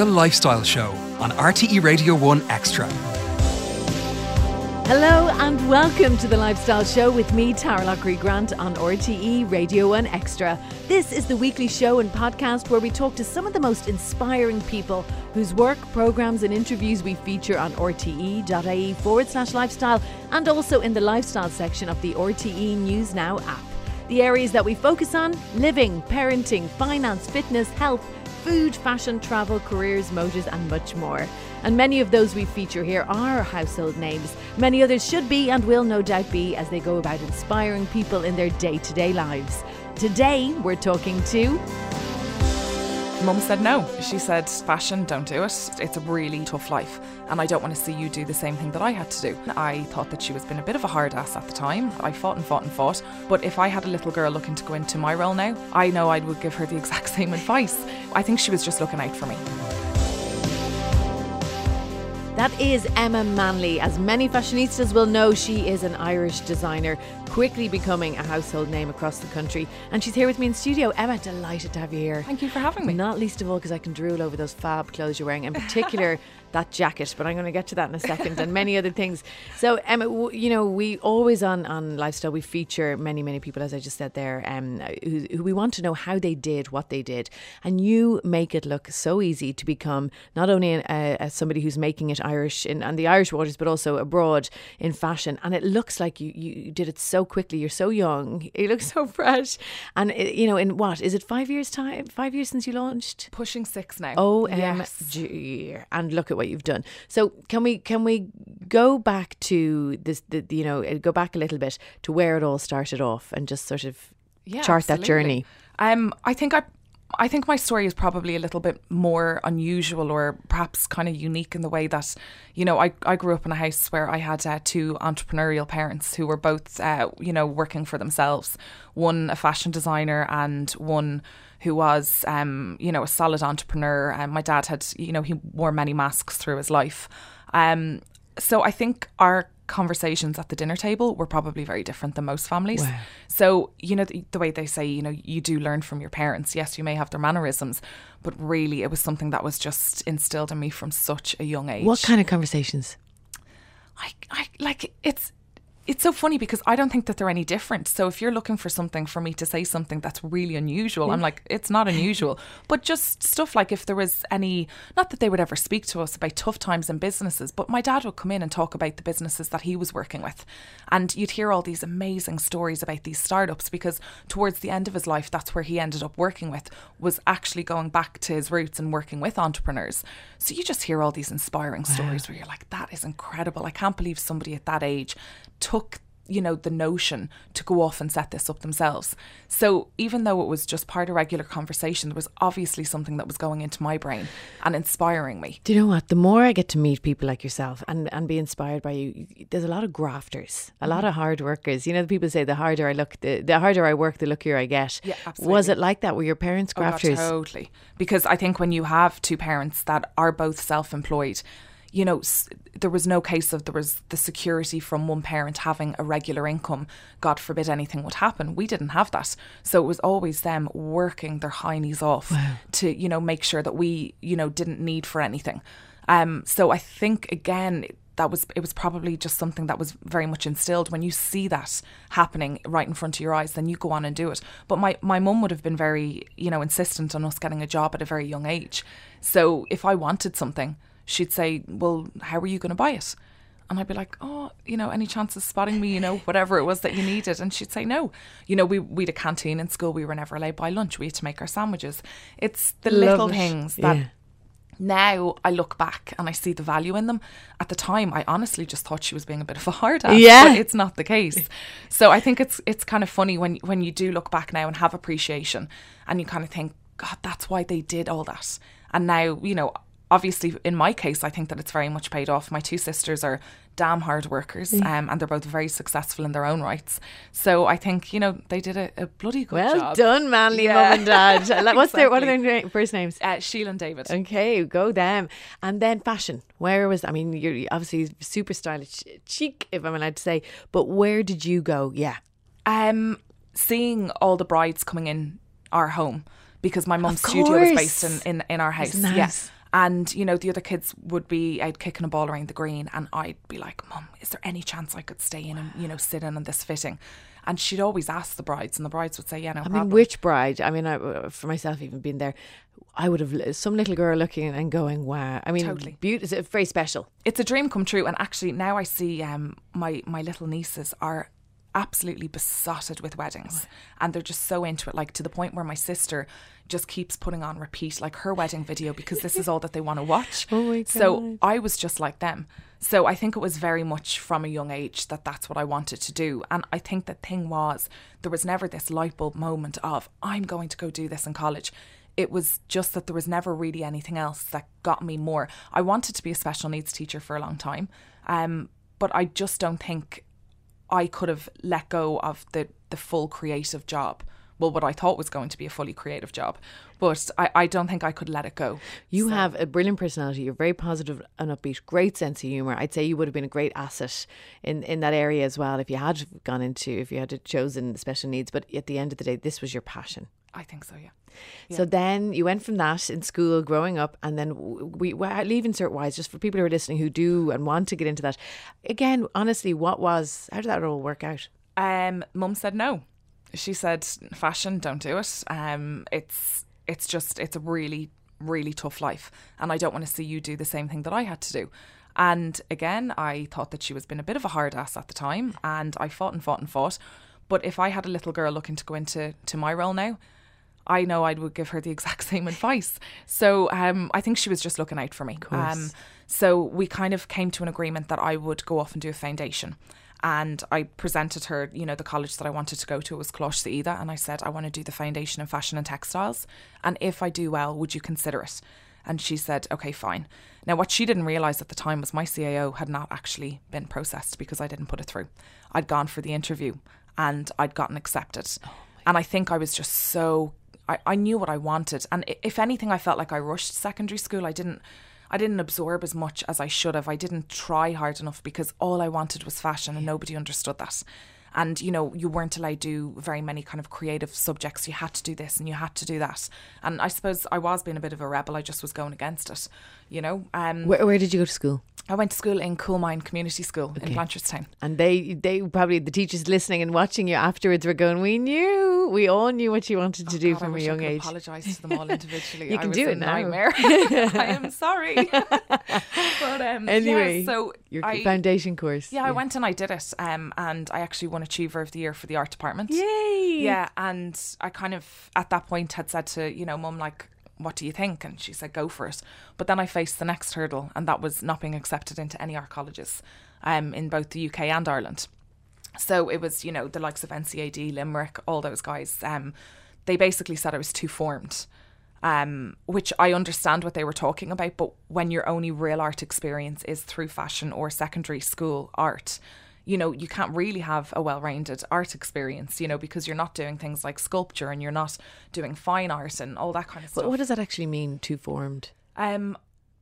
The Lifestyle Show on RTE Radio 1 Extra. Hello and welcome to the Lifestyle Show with me, Taragh Loughrey-Grant, on RTE Radio 1 Extra. This is the weekly show and podcast where we talk to some of the most inspiring people whose work, programmes, and interviews we feature on rte.ie forward slash lifestyle and also in the lifestyle section of the RTE News Now app. The areas that we focus on living, parenting, finance, fitness, health, food, fashion, travel, careers, motors, and much more. And many of those we feature here are household names. Many others should be and will no doubt be as they go about inspiring people in their day to day lives. Today, we're talking to. Mum said no. She said, Fashion, don't do it. It's a really tough life, and I don't want to see you do the same thing that I had to do. I thought that she was being a bit of a hard ass at the time. I fought and fought and fought. But if I had a little girl looking to go into my role now, I know I would give her the exact same advice. I think she was just looking out for me. That is Emma Manley. As many fashionistas will know, she is an Irish designer, quickly becoming a household name across the country. And she's here with me in studio. Emma, delighted to have you here. Thank you for having me. Not least of all because I can drool over those fab clothes you're wearing, in particular that jacket, but I'm going to get to that in a second and many other things. So, Emma, w- you know, we always on, on Lifestyle, we feature many, many people, as I just said there, um, who, who we want to know how they did what they did. And you make it look so easy to become not only somebody who's making it Irish in and the Irish waters, but also abroad in fashion. And it looks like you, you did it so quickly. You're so young. You look so fresh. And, it, you know, in what? Is it five years' time? Five years since you launched? Pushing six now. OMG. Yes. And look at what you've done. So can we can we go back to this? The, you know, go back a little bit to where it all started off, and just sort of yeah, chart absolutely. that journey. Um, I think I I think my story is probably a little bit more unusual or perhaps kind of unique in the way that, you know, I, I grew up in a house where I had uh, two entrepreneurial parents who were both, uh, you know, working for themselves. One a fashion designer and one who was, um, you know, a solid entrepreneur. And my dad had, you know, he wore many masks through his life. Um, so I think our conversations at the dinner table were probably very different than most families. Wow. So, you know, the, the, way they say, you know, you do learn from your parents. Yes, you may have their mannerisms, but really it was something that was just instilled in me from such a young age. What kind of conversations? I, I like it's it's so funny because I don't think that they're any different. So if you're looking for something for me to say something that's really unusual, I'm mm. like, it's not unusual. but just stuff like if there was any, not that they would ever speak to us about tough times in businesses, but my dad would come in and talk about the businesses that he was working with. And you'd hear all these amazing stories about these startups because towards the end of his life, that's where he ended up working with, was actually going back to his roots and working with entrepreneurs. So you just hear all these inspiring wow. stories where you're like, that is incredible. I can't believe somebody at that age took you know the notion to go off and set this up themselves. So even though it was just part of regular conversation there was obviously something that was going into my brain and inspiring me. Do you know what? The more i get to meet people like yourself and and be inspired by you there's a lot of grafters a lot of hard workers. You know the people say the harder i look the, the harder i work the luckier i get. Yeah absolutely. was it like that were your parents grafters oh God, totally. Because i think when you have two parents that are both self-employed you know, there was no case of there was the security from one parent having a regular income. God forbid anything would happen. We didn't have that. So it was always them working their heinies off wow. to, you know, make sure that we, you know, didn't need for anything. Um, so I think, again, that was it was probably just something that was very much instilled when you see that happening right in front of your eyes then you go on and do it but my my mum would have been very you know insistent on us getting a job at a very young age so if i wanted something she'd say, Well, how are you going to buy it? And I'd be like, oh, you know, any chance of spotting me, you know, whatever it was that you needed. And she'd say, no. You know, we, we had a canteen in school. We were never allowed by lunch. We had to make our sandwiches. It's the Love little it. things that yeah. now I look back and I see the value in them. At the time, I honestly just thought she was being a bit of a hard ass. Yeah. But it's not the case. So I think it's it's kind of funny when, when you do look back now and have appreciation and you kind of think, God, that's why they did all that. And now, you know, obviously, in my case, I think that it's very much paid off. My two sisters are damn hard workers, mm. um, and they're both very successful in their own rights. So I think you know they did a, a bloody good job. well job. done, Manley yeah. mum and dad. What's exactly. their what are their first names? Uh, Sheila and David. Okay, go them. And then fashion. Where was I mean? You're obviously super stylish, chic, if I'm allowed to say. But where did you go? Yeah. Um, seeing all the brides coming in our home because my mum's studio was based in, in, in our house. Nice. Yes. And, you know, the other kids would be out kicking a ball around the green, and I'd be like, Mum, is there any chance I could stay in and, you know, sit in on this fitting? And she'd always ask the brides, and the brides would say, Yeah, no I problem. mean, which bride? I mean, I, for myself, even being there, I would have some little girl looking and going, "Wow!" I mean, Totally. beauty, it's very special. it's a dream come true. And actually, now I see um, my my little nieces are absolutely besotted with weddings, and they're just so into it. Like to the point where my sister just keeps putting on repeat like her wedding video because this is all that they want to watch. Oh So I was just like them. So I think it was very much from a young age that that's what I wanted to do. And I think the thing was there was never this light bulb moment of I'm going to go do this in college. It was just that there was never really anything else that got me more. I wanted to be a special needs teacher for a long time, um, but I just don't think I could have let go of the the full creative job. Well, what I thought was going to be a fully creative job, but I, I don't think I could let it go. You have a brilliant personality. You're very positive and upbeat. Great sense of humor. I'd say you would have been a great asset in in that area as well if you had gone into if you had chosen special needs. But at the end of the day, this was your passion. I think so, yeah. So then you went from that in school, growing up, and then we, we leaving cert wise, just for people who are listening who do and want to get into that. Again, honestly, what was how did that all work out? Um, Mum said no. She said, "Fashion, don't do it. Um, it's it's just it's a really really tough life, and I don't want to see you do the same thing that I had to do." And again, I thought that she was being a bit of a hard ass at the time, and I fought and fought and fought. But if I had a little girl looking to go into to my role now, I know I would give her the exact same advice. So um, I think she was just looking out for me. Um, so we kind of came to an agreement that I would go off and do a foundation. And I presented her, you know, the college that I wanted to go to was Coláiste Íde. And I said, I want to do the foundation in fashion and textiles. And if I do well, would you consider it? And she said, okay, fine. Now, what she didn't realise at the time was my CAO had not actually been processed because I didn't put it through. I'd gone for the interview and I'd gotten accepted. and I think I was just so, I, I knew what I wanted. And if anything, I felt like I rushed secondary school. I didn't. I didn't absorb as much as I should have. I didn't try hard enough because all I wanted was fashion and nobody understood that. And you know, you weren't allowed to do very many kind of creative subjects. You had to do this and you had to do that. And I suppose I was being a bit of a rebel. I just was going against it. You know, um, Where, where did you go to school? I went to school in Coolmine Community School in Blanchardstown. And they, they probably the teachers listening and watching you afterwards were going, "We knew, we all knew what you wanted to do God, I from a young age." Apologise to them all individually. You I can was do a it now. Nightmare. I am sorry. but um, Anyway, yeah, so your I, foundation course. yeah, I went and I did it. Um, and I actually won Achiever of the Year for the art department. Yay! Yeah, and I kind of at that point had said to you know mum like. What do you think? And she said, "Go for it." But then I faced the next hurdle, and that was not being accepted into any art colleges, um, in both the UK and Ireland. So it was, you know, the likes of NCAD, Limerick, all those guys. Um, they basically said I was too formed, um, which I understand what they were talking about. But when your only real art experience is through fashion or secondary school art, you know, you can't really have a well rounded art experience, you know, because you're not doing things like sculpture and you're not doing fine art and all that kind of stuff. But what does that actually mean? Too formed. Um,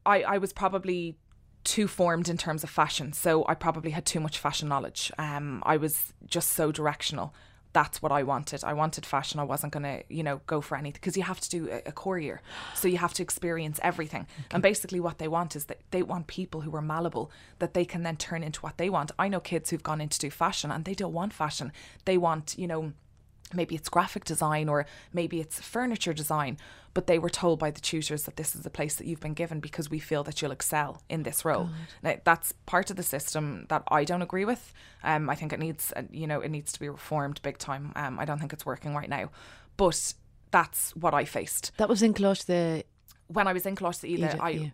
I, I was probably too formed in terms of fashion, so I probably had too much fashion knowledge. Um, I was just so directional. That's what I wanted. I wanted fashion. I wasn't gonna, you know, go for anything because you have to do a, a core year, so you have to experience everything. And basically, what they want is that they want people who are malleable that they can then turn into what they want. I know kids who've gone in to do fashion and they don't want fashion. They want, you know maybe it's graphic design or maybe it's furniture design but they were told by the tutors that this is the place that you've been given because we feel that you'll excel in this role now, that's part of the system that i don't agree with um, i think it needs uh, you know it needs to be reformed big time um, i don't think it's working right now but that's what i faced That was in Clush. The when i was in Colossus Yeah, I yeah.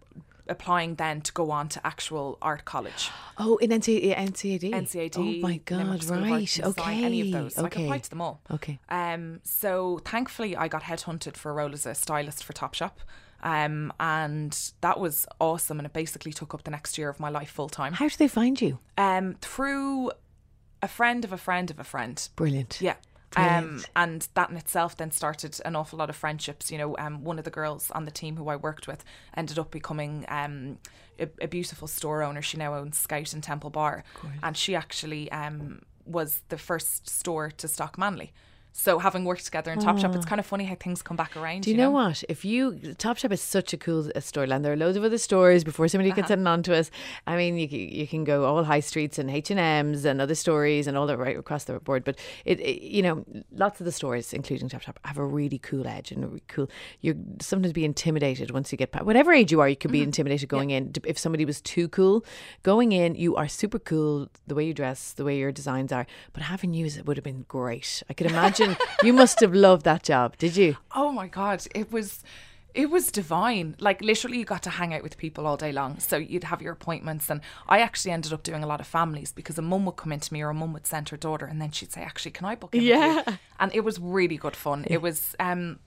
Applying then to go on to actual art college oh in NCAD. NCAD. NCAD, Oh my God! School of Art Right. Design, Okay. any of those. Like, I Okay. applied to them all. Okay. Um, so thankfully, I got headhunted for a role as a stylist for Topshop. Um, and that was awesome. And it basically took up the next year of my life full time. How did they find you? Um, through a friend of a friend of a friend. Brilliant. Yeah. Um, and that in itself then started an awful lot of friendships. You know, um, one of the girls on the team who I worked with ended up becoming um, a, a beautiful store owner. She now owns Scout and Temple Bar, and she actually um, was the first store to stock Manley. So having worked together in Topshop, it's kind of funny how things come back around. Do you, know, what? If you Topshop is such a cool uh, storyline. There are loads of other stores before somebody gets Uh-huh. it on to us. I mean, you you can go all high streets and H and M's and other stories and all that right across the board. But it, it you know, lots of the stores, including Topshop, have a really cool edge and a really cool. You sometimes be intimidated once you get past whatever age you are. You could Mm-hmm. be intimidated going in. If somebody was too cool, going in, you are super cool. The way you dress, the way your designs are. But having you, it would have been great. I could imagine you must have loved that job. Did you? Oh my god, it was it was divine. Like literally you got to hang out with people all day long. So you'd have your appointments and I actually ended up doing a lot of families because a mum would come into me or a mum would send her daughter and then she'd say, Actually, can I book in with Yeah. you? And it was really good fun. It was um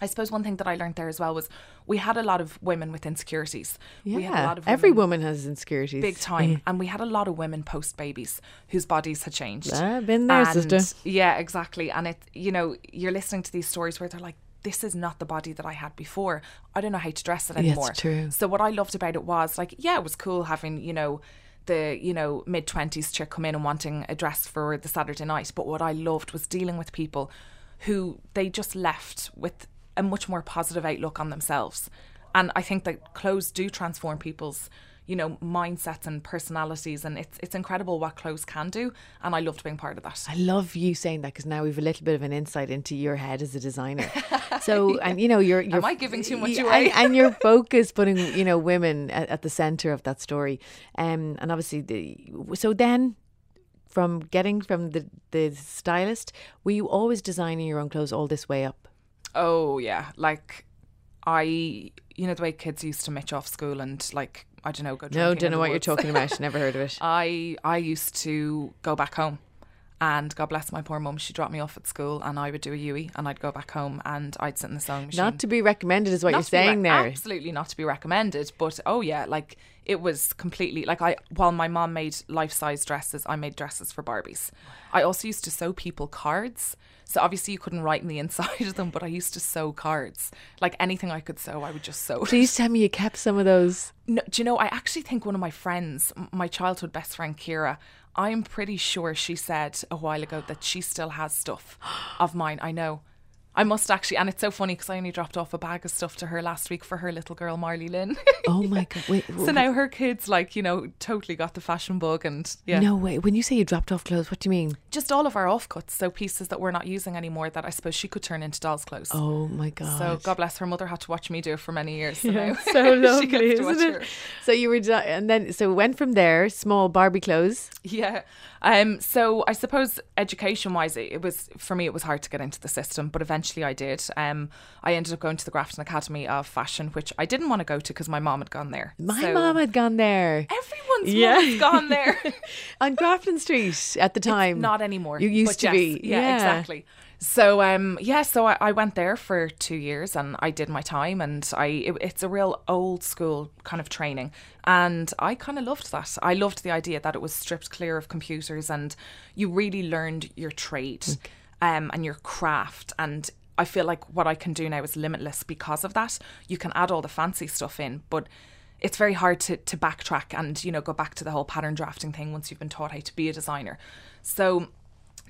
I suppose one thing that I learned there as well was we had a lot of women with insecurities. We had a Yeah, lot of every woman has insecurities. big time. And we had a lot of women post babies whose bodies had changed. Ah, been there, And- sister. Yeah, exactly. And it, you know, you're listening to these stories where they're like, this is not the body that I had before. I don't know how to dress it Yeah, anymore. true. So what I loved about it was like, yeah, it was cool having, you know, the, you know, mid twenties chick come in and wanting a dress for the Saturday night. But what I loved was dealing with people who they just left with a much more positive outlook on themselves. And I think that clothes do transform people's, you know, mindsets and personalities and it's it's incredible what clothes can do and I loved being part of that. I love you saying that because now we've a little bit of an insight into your head as a designer. So, and you know, you're, you're Am I giving too much away? And, and your focus putting, you know, women at, at the center of that story. Um, and obviously, the so then from getting from the the stylist, were you always designing your own clothes all this way up? Oh yeah, like I, you know, the way kids used to mitch off school and like I don't know, go. No, don't know what you're talking about. Never heard of it. I I used to go back home, and God bless my poor mum. She dropped me off at school, and I would do a UE, and I'd go back home, and I'd sit in the sewing machine. Not to be recommended is what Not you're to be rec- saying there. Absolutely not to be recommended. But oh yeah, like it was completely like I. While my mom made life size dresses, I made dresses for Barbies. I also used to sew people cards. So obviously you couldn't write in the inside of them, but I used to sew cards. Like anything I could sew, I would just sew. Please tell me you kept some of those. No, do you know? I actually think one of my friends, my childhood best friend Kira, I'm pretty sure she said a while ago that she still has stuff of mine. I know. I must actually, and it's so funny because I only dropped off a bag of stuff to her last week for her little girl Marley Lynn. Oh my god! Wait, so now her kids, like you know, totally got the fashion bug, and yeah, no way. When you say you dropped off clothes, what do you mean? just all of our offcuts, so pieces that we're not using anymore that I suppose she could turn into doll's clothes. Oh my god! So God bless her mother had to watch me do it for many years. So now so lovely, she gets to watch isn't her. it? So you were, di- and then so went from there, small Barbie clothes. Yeah. Um. So I suppose education wise, it, it was for me. It was hard to get into the system, but eventually I did. Um. I ended up going to the Grafton Academy of Fashion, which I didn't want to go to because my mom had gone there. My So mom had gone there Everyone's Yeah. mom's gone there. on Grafton Street at the time. Not anymore. You used to yes, be. Yeah, exactly. So um yeah, so I, I went there for two years and I did my time and I it, it's a real old school kind of training and I kind of loved that. I loved the idea that it was stripped clear of computers and you really learned your trade um and your craft and I feel like what I can do now is limitless because of that. You can add all the fancy stuff in, but it's very hard to, to backtrack and you know go back to the whole pattern drafting thing once you've been taught how to be a designer. So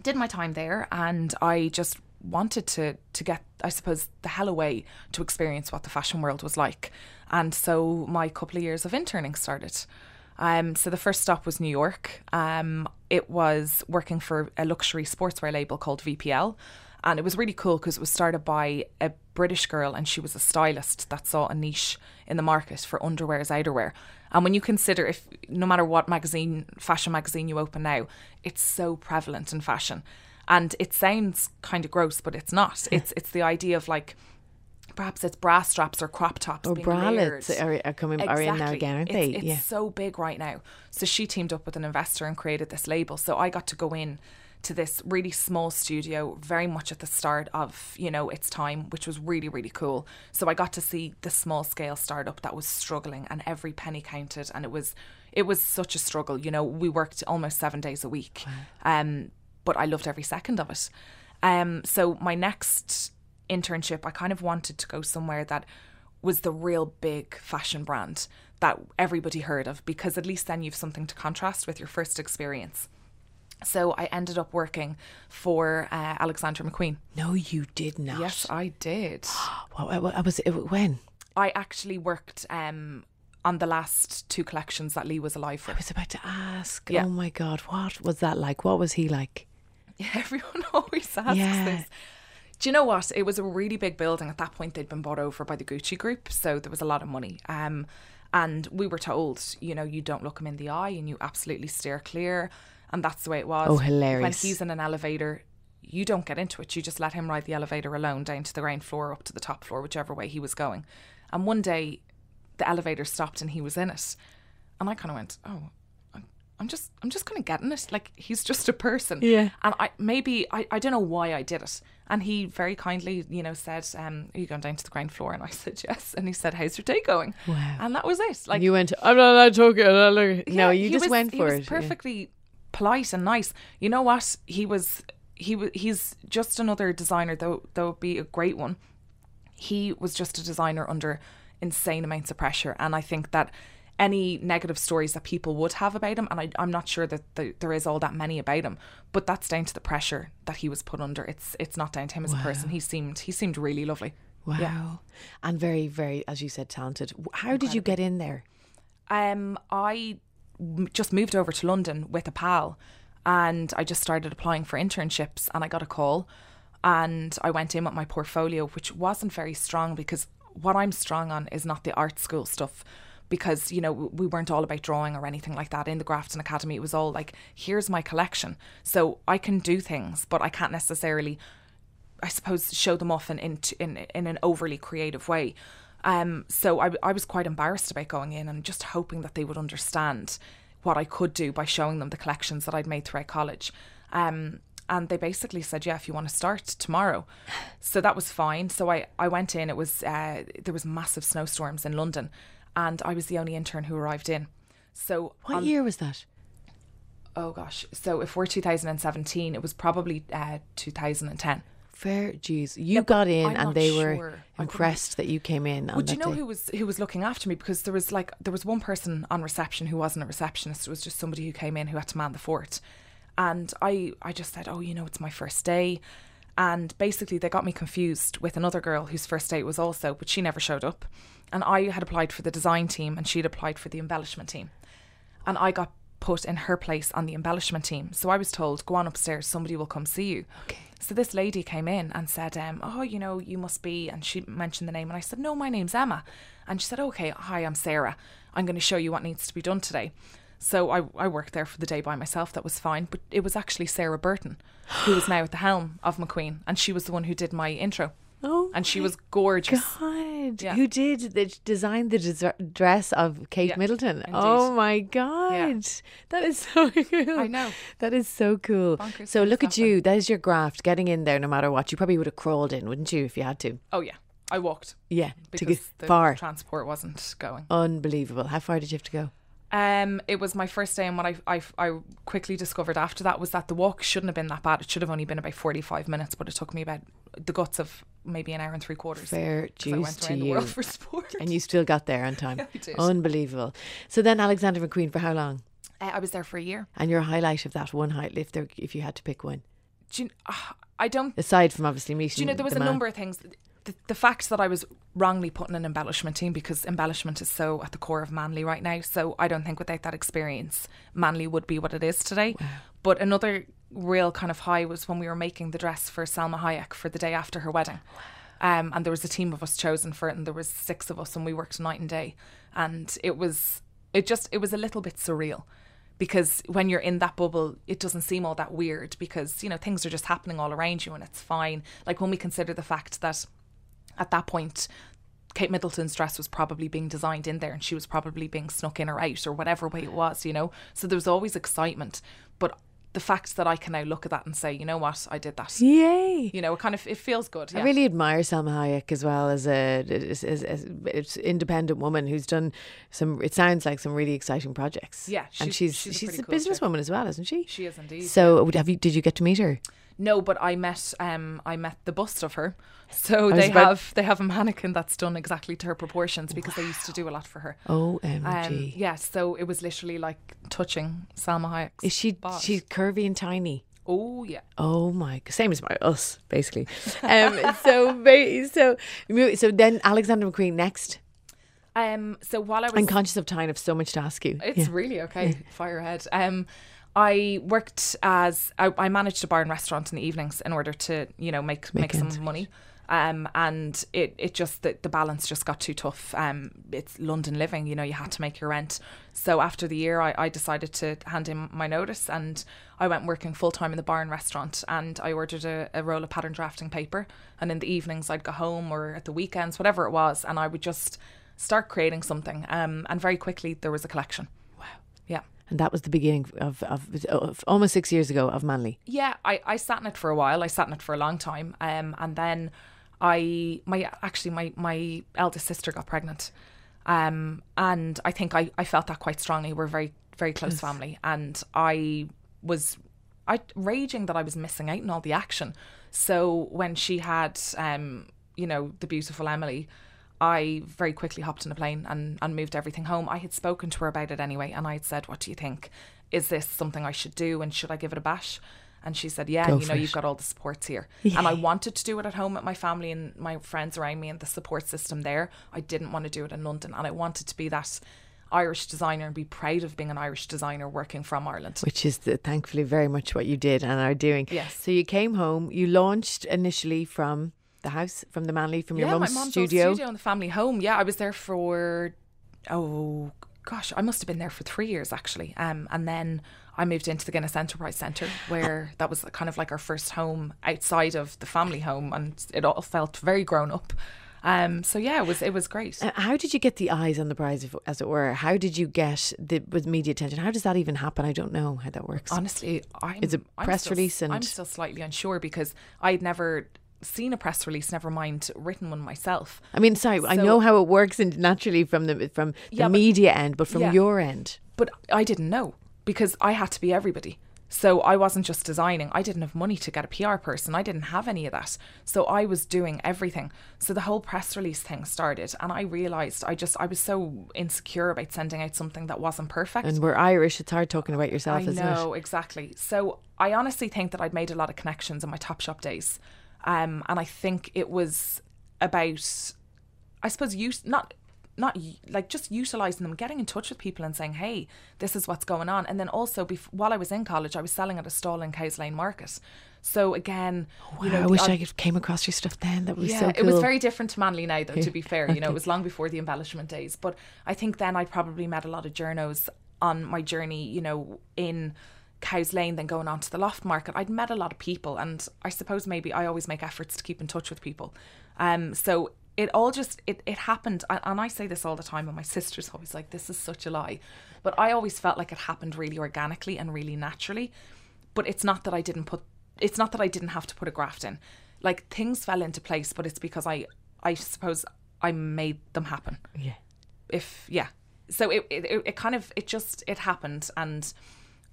did my time there and I just wanted to to get I suppose the hell away to experience what the fashion world was like. And so my couple of years of interning started. Um, so the first stop was New York. Um, it was working for a luxury sportswear label called VPL. And it was really cool because it was started by a British girl and she was a stylist that saw a niche in the market for underwear as outerwear. And when you consider if no matter what magazine, fashion magazine you open now, it's so prevalent in fashion. And it sounds kind of gross, but it's not. It's it's the idea of like perhaps it's bra straps or crop tops Or bralettes are, are coming are in now again, aren't it's, they? It's yeah. so big right now. So she teamed up with an investor and created this label. So I got to go in to this really small studio, very much at the start of you know its time, which was really really cool. So I got to see the small scale startup that was struggling, and every penny counted, and it was it was such a struggle. You know, we worked almost seven days a week, um, but I loved every second of it. Um, so my next internship, I kind of wanted to go somewhere that was the real big fashion brand that everybody heard of because at least then you've something to contrast with your first experience. So I ended up working for uh, Alexander McQueen. No, you did not. Yes, I did. What, what, what was it? When? I actually worked um, on the last two collections that Lee was alive for. I was about to ask. Yeah. Oh my God, what was that like? What was he like? Everyone always asks Yeah. this. Do you know what? It was a really big building. At that point, they'd been bought over by the Gucci group, so there was a lot of money. Um, and we were told, you know, you don't look him in the eye and you absolutely steer clear. And that's the way it was. Oh, hilarious. When he's in an elevator, you don't get into it. You just let him ride the elevator alone down to the ground floor, up to the top floor, whichever way he was going. And one day, the elevator stopped and he was in it. And I kind of went, oh, I'm- just, I'm just kind of getting it. Like he's just a person. Yeah. And I maybe I, I don't know why I did it. And he very kindly, you know, said, um, "Are you going down to the ground floor?" And I said, "Yes." And he said, "How's your day going?" Wow. And that was it. Like you went, I'm not allowed to talk. uh, look." yeah, no, you just was- went for it. yeah. Perfectly polite and nice. You know what? He was. He was. He's just another designer, though. Though be a great one. He was just a designer under insane amounts of pressure, and I think that any negative stories that people would have about him, and I, I'm not sure that the, there is all that many about him, but that's down to the pressure that he was put under. It's it's not down to him as a person. He seemed he seemed really lovely. Wow. Yeah. And very, very, as you said, talented. How did you get in there? Um, I just moved over to London with a pal, and I just started applying for internships, and I got a call, and I went in with my portfolio, which wasn't very strong because what I'm strong on is not the art school stuff. Because you know we weren't all about drawing or anything like that in the Grafton Academy. It was all like, here's my collection, so I can do things, but I can't necessarily I suppose show them off in in in, in an overly creative way. Um, so I, I was quite embarrassed about going in and just hoping that they would understand what I could do by showing them the collections that I'd made throughout college. Um, and they basically said, "Yeah, if you want to start tomorrow," so that was fine. So I, I went in. It was uh, there was massive snowstorms in London, and I was the only intern who arrived in. So What on- year was that? Oh gosh. So if we're 2017, it was probably uh, 2010. Fair, jeez. You got in I'm and they sure. were impressed that you came in. Would you know day. who was who was looking after me? Because there was like there was one person on reception who wasn't a receptionist. It was just somebody who came in who had to man the fort. And I I just said, oh, you know, it's my first day. And basically, they got me confused with another girl whose first date was also, but she never showed up. And I had applied for the design team, and she'd applied for the embellishment team. And I got put in her place on the embellishment team. So I was told, go on upstairs, somebody will come see you. Okay. So this lady came in and said, um, "Oh, you know, you must be," and she mentioned the name, and I said, "No, my name's Emma," and she said, "Okay, hi, I'm Sarah. I'm going to show you what needs to be done today." So I, I worked there for the day by myself. That was fine, but it was actually Sarah Burton, who was now at the helm of McQueen, and she was the one who did my intro, Oh, and she was gorgeous. God, Yeah. who did the designed the des- dress of Kate Yeah, Middleton? indeed. Oh my God, that is so cool. I know. that is so cool. Bonkers so look at you. That is your graft. Getting in there, no matter what. You probably would have crawled in, wouldn't you, if you had to? Oh yeah, I walked Yeah, to because get the far. transport wasn't going. Unbelievable. How far did you have to go? Um, it was my first day, and what I, I, I quickly discovered after that was that the walk shouldn't have been that bad. It should have only been about 45 minutes, but it took me about the guts of maybe an hour and three quarters. Fair 'cause I juice went to the you. world for sport. And you still got there on time. Did. Unbelievable. So then Alexander McQueen for how long? Uh, I was there for a year. And your highlight of that one height if there if you had to pick one. Do you, uh, I don't. Aside from obviously meeting Do you know there was the a man. number of things. The, the fact that I was wrongly put in an embellishment team because embellishment is so at the core of Manley right now. So I don't think without that experience, Manley would be what it is today. But another real kind of high was when we were making the dress for Salma Hayek for the day after her wedding. Um, and there was a team of us chosen for it, and there was six of us, and we worked night and day. And it was, it just, it was a little bit surreal because when you're in that bubble, it doesn't seem all that weird because, you know, things are just happening all around you and it's fine. Like when we consider the fact that at that point, Kate Middleton's dress was probably being designed in there and she was probably being snuck in or out or whatever way it was, you know? So there was always excitement. But the fact that I can now look at that and say, you know what, I did that. Yay. You know, it kind of, it feels good. Yeah. I really admire Salma Hayek as well as a as, as, as, independent woman who's done some. It sounds like some really exciting projects. Yeah, and she's- she's she's a she's, a cool businesswoman as well, isn't she? She is indeed. So have you? Did you get to meet her? No, but I met um I met the bust of her. So they about- have they have a mannequin that's done exactly to her proportions because they used to do a lot for her. OMG. Um, yeah, so it was literally like touching Salma Hayek. Is she she's curvy and tiny? Oh yeah. Oh my! Same as my us, basically. Um, so, so, so then Alexander McQueen next. Um. So while I was I'm conscious of time. I have so much to ask you. It's Yeah. really okay. Fire ahead. Um, I worked as I, I managed a bar and restaurant in the evenings in order to you know make make, ends some money. Um, and it it just the, the balance just got too tough. Um, it's London living, you know, you had to make your rent. So after the year, I, I decided to hand in my notice, and I went working full time in the bar and restaurant. And I ordered a, a roll of pattern drafting paper, and in the evenings I'd go home or at the weekends, whatever it was, and I would just start creating something. Um, and very quickly there was a collection. And that was the beginning of, of, of almost six years ago of Manley. Yeah, I, I sat in it for a while. I sat in it for a long time. Um, and then I my actually my my eldest sister got pregnant. Um, and I think I, I felt that quite strongly. We're very very close family, and I was I raging that I was missing out on all the action. So when she had um, you know, the beautiful Emily, I very quickly hopped on a plane and, and moved everything home. I had spoken to her about it anyway, and I had said, What do you think? Is this something I should do? And should I give it a bash? And she said, Yeah, Go you know, for you've got all the supports here. And I wanted to do it at home with my family and my friends around me and the support system there. I didn't want to do it in London, and I wanted to be that Irish designer and be proud of being an Irish designer working from Ireland. Which is the, thankfully very much what you did and are doing. Yes. So you came home. You launched initially from the house, from the Manley, from your yeah, mum's studio. studio in the family home. Yeah, I was there for oh gosh, I must have been there for three years actually. Um, and then I moved into the Guinness Enterprise Centre, where that was kind of like our first home outside of the family home, and it all felt very grown up. Um, so yeah, it was it was great. Uh, How did you get the eyes on the prize, if- as it were? How did you get the with media attention? How does that even happen? I don't know how that works. Honestly, I'm, It's a press still- release and- I'm still slightly unsure because I'd never seen a press release, never mind written one myself. I mean, sorry, I know how it works and naturally from the from the Yeah, but- media end, but from Yeah. your end, But I didn't know because I had to be everybody. So I wasn't just designing. I didn't have money to get a PR person. I didn't have any of that. So I was doing everything. So the whole press release thing started and I realized I just I was so insecure about sending out something that wasn't perfect. and we're Irish. It's hard talking about yourself, I isn't know it? exactly. So I honestly think that I'd made a lot of connections in my Top Shop days, um, and I think it was about, I suppose, use not not like just utilizing them, getting in touch with people and saying, "Hey, this is what's going on." And then also, bef- while I was in college, I was selling at a stall in Cows Lane Market. So again, you know, I wish odd- I came across your stuff then. That was yeah, so cool. it was very different to Manley now, though. To be fair, you know, it was long before the embellishment days. But I think then I probably met a lot of journos on my journey. You know, in Cows Lane, then going on to the Loft Market. I'd met a lot of people, and I suppose maybe I always make efforts to keep in touch with people. Um, so it all just it it happened, and, I say this all the time, and my sister's always like, "This is such a lie," but I always felt like it happened really organically and really naturally. But it's not that I didn't put it's not that I didn't have to put a graft in. Like things fell into place, but it's because I I suppose I made them happen. yeah. If yeah. So it, it it kind of it just it happened and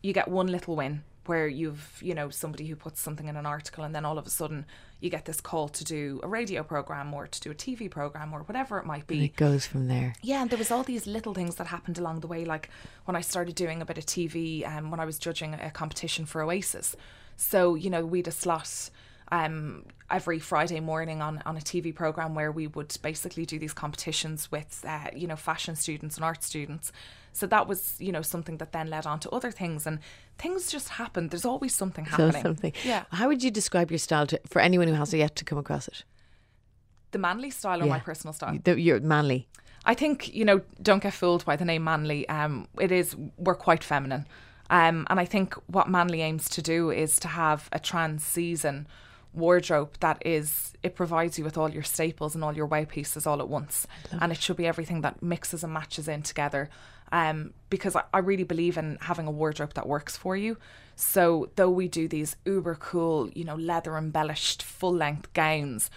you get one little win where you've, you know, somebody who puts something in an article and then all of a sudden you get this call to do a radio program or to do a TV program or whatever it might be. It goes from there. Yeah, and there was all these little things that happened along the way, like when I started doing a bit of TV, um, when I was judging a competition for Oasis. So you know, we'd a slot um, every Friday morning on on a TV program where we would basically do these competitions with uh, you know fashion students and art students. So that was you know something that then led on to other things, and things just happened. There's always something So happening. something. Yeah, How would you describe your style to, for anyone who has yet to come across it? the Manley style or Yeah. my personal style. The, you're Manley. I think you know, don't get fooled by the name Manley. Um, it is we're quite feminine, um, and I think what Manley aims to do is to have a trans season wardrobe that is it provides you with all your staples and all your wow pieces all at once, and it should be everything that mixes and matches in together. Um, because I, I really believe in having a wardrobe that works for you. So though we do these uber cool, you know, leather embellished full length gowns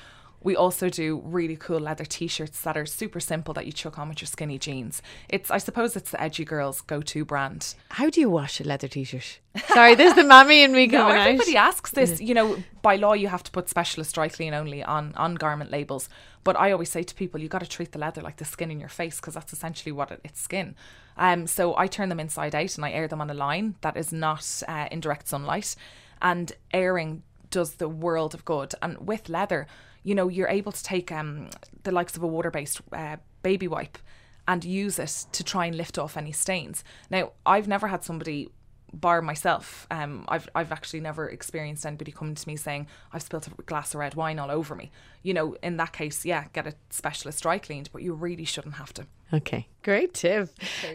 We also do really cool leather t-shirts that are super simple that you chuck on with your skinny jeans. It's I suppose it's the edgy girls go-to brand. How do you wash a leather t-shirt? Sorry, there's the mammy and me No, coming everybody out. asks this. You know, by law, you have to put specialist dry clean only on on garment labels. But I always say to people, you got to treat the leather like the skin in your face because that's essentially what it, it's skin. Um, so I turn them inside out and I air them on a line that is not uh, in direct sunlight, and airing does the world of good. And with leather, you know, you're able to take um the likes of a water based uh, baby wipe and use it to try and lift off any stains. Now, I've never had somebody bar myself, um, I've I've actually never experienced anybody coming to me saying I've spilt a glass of red wine all over me. You know, in that case, yeah, get a specialist dry cleaned, but you really shouldn't have to. Okay, great tip.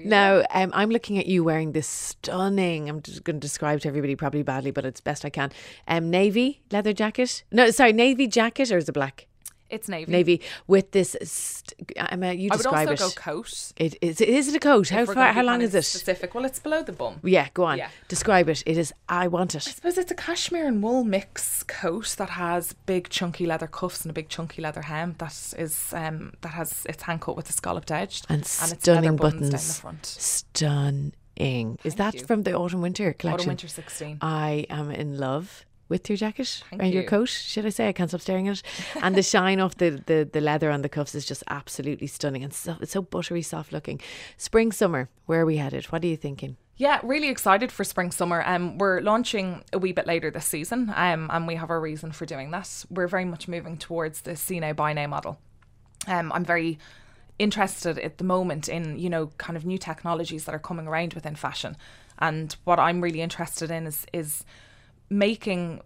Now, um, I'm looking at you wearing this stunning. I'm just going to describe to everybody probably badly, but it's best I can. Um, navy leather jacket. No, sorry, navy jacket or is it black? It's navy. Navy with this. St- Emma, you I would also it. go coat. It is. Is it a coat? How far? How long is it? Specific. Well, it's below the bum. Yeah, go on. Yeah. Describe it. It is. I want it. I suppose it's a cashmere and wool mix coat that has big chunky leather cuffs and a big chunky leather hem that is um that has its hand cut with a scalloped edge And it's leather stunning buttons buttons. down the front. Stunning. Is that you. from the autumn winter collection? Autumn winter sixteen. I am in love with your jacket Thank and your coat. Should I say? I can't stop staring at it. And the shine off the, the, the leather on the cuffs is just absolutely stunning and so, it's so buttery, soft looking. Spring, summer, where are we headed? What are you thinking? Yeah, really excited for spring summer. Um, we're launching a wee bit later this season, um, and we have a reason for doing that. We're very much moving towards the see now buy now model. Um, I'm very interested at the moment in you know kind of new technologies that are coming around within fashion, and what I'm really interested in is is making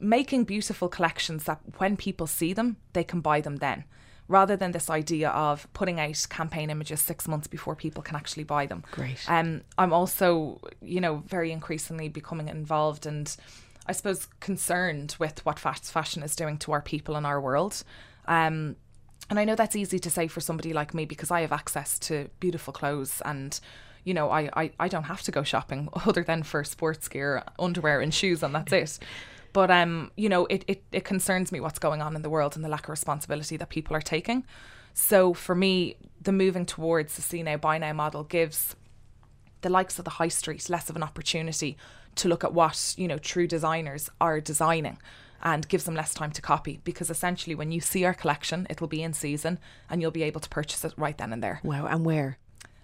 making beautiful collections that when people see them, they can buy them then. Rather than this idea of putting out campaign images six months before people can actually buy them. Great. Um, I'm also, you know, very increasingly becoming involved and I suppose concerned with what fast fashion is doing to our people and our world. Um, and I know that's easy to say for somebody like me because I have access to beautiful clothes and you know, I, I, I don't have to go shopping other than for sports gear, underwear and shoes and that's it. But um, you know, it, it, it concerns me what's going on in the world and the lack of responsibility that people are taking. So for me, the moving towards the see now buy now model gives the likes of the high street less of an opportunity to look at what you know true designers are designing and gives them less time to copy because essentially when you see our collection it'll be in season and you'll be able to purchase it right then and there Wow. And where?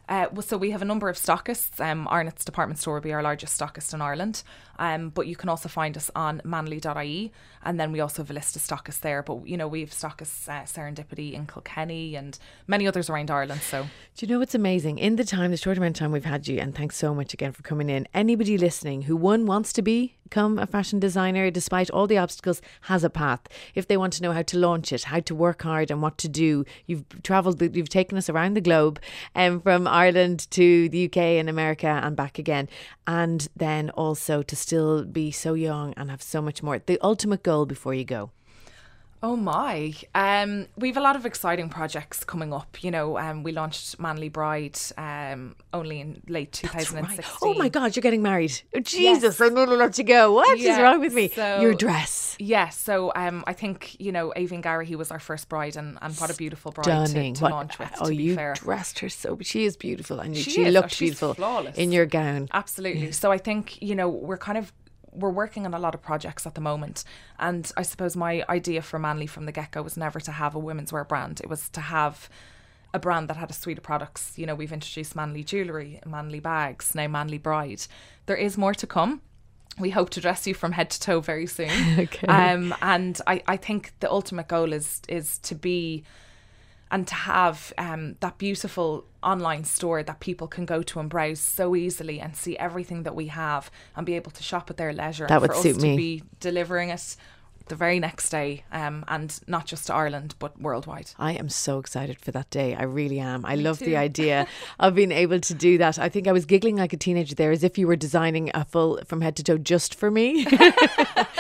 Uh, well, so we have a number of stockists. Um, Arnott's department store will be our largest stockist in Ireland, um, but you can also find us on manley.ie, and then we also have a list of stockists there. But you know, we have stockists uh, Serendipity in Kilkenny and many others around Ireland. So Do you know what's amazing? In the time, the short amount of time we've had you, and thanks so much again for coming in. Anybody listening who one wants to be become a fashion designer, despite all the obstacles, has a path. If they want to know how to launch it, how to work hard, and what to do, you've travelled, you've taken us around the globe, um, from Ireland to the UK and America and back again, and then also to still be so young and have so much more. The ultimate goal before you go. Oh my. Um, we've a lot of exciting projects coming up. You know, um, we launched Manley Bride um, only in late 2016. Oh my God, you're getting married. Oh, Jesus, I nearly let you go. What is Yeah, wrong with me? so- Your dress. Yeah, so um, I think, you know, Aoibhinn Garrihy was our first bride and, and what a beautiful bride to, Stunning. to What- launch with, oh, to be you fair. dressed her so. She is beautiful, and She she, is. Oh, looked she's beautiful flawless. in your gown. Absolutely. So I think, you know, we're kind of we're working on a lot of projects at the moment. And I suppose my idea for Manley from the get go was never to have a women's wear brand. It was to have a brand that had a suite of products. You know, we've introduced Manley jewellery, Manley bags, now Manley Bride. There is more to come. We hope to dress you from head to toe very soon. Okay. Um, and I, I think the ultimate goal is is to be and to have um, that beautiful online store that people can go to and browse so easily and see everything that we have and be able to shop at their leisure. That would for suit us me. to be delivering it the very next day, um, and not just to Ireland but worldwide. I am so excited for that day. I really am. I love the idea of being able to do that. I think I was giggling like a teenager there, as if you were designing a full from head to toe just for me.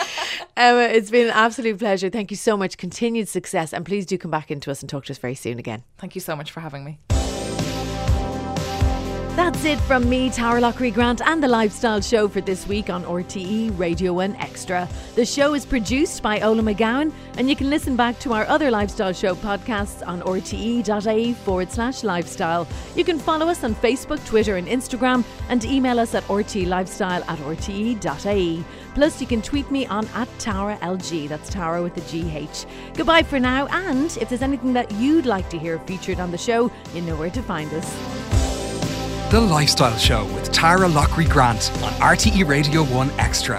Emma, it's been an absolute pleasure. Thank you so much. Continued success, and please do come back into us and talk to us very soon again. Thank you so much for having me. It from me, Taragh Loughrey-Grant, and the Lifestyle Show for this week on RTE Radio 1 Extra. The show is produced by Ola McGowan, and you can listen back to our other Lifestyle Show podcasts on rte.ie forward slash lifestyle. You can follow us on Facebook, Twitter, and Instagram, and email us at rtlifestyle at rte.ie. Plus, you can tweet me on at Tara LG. That's Tara with a GH. Goodbye for now, and if there's anything that you'd like to hear featured on the show, you know where to find us. The Lifestyle Show with Taragh Loughrey-Grant on RTE Radio 1 Extra.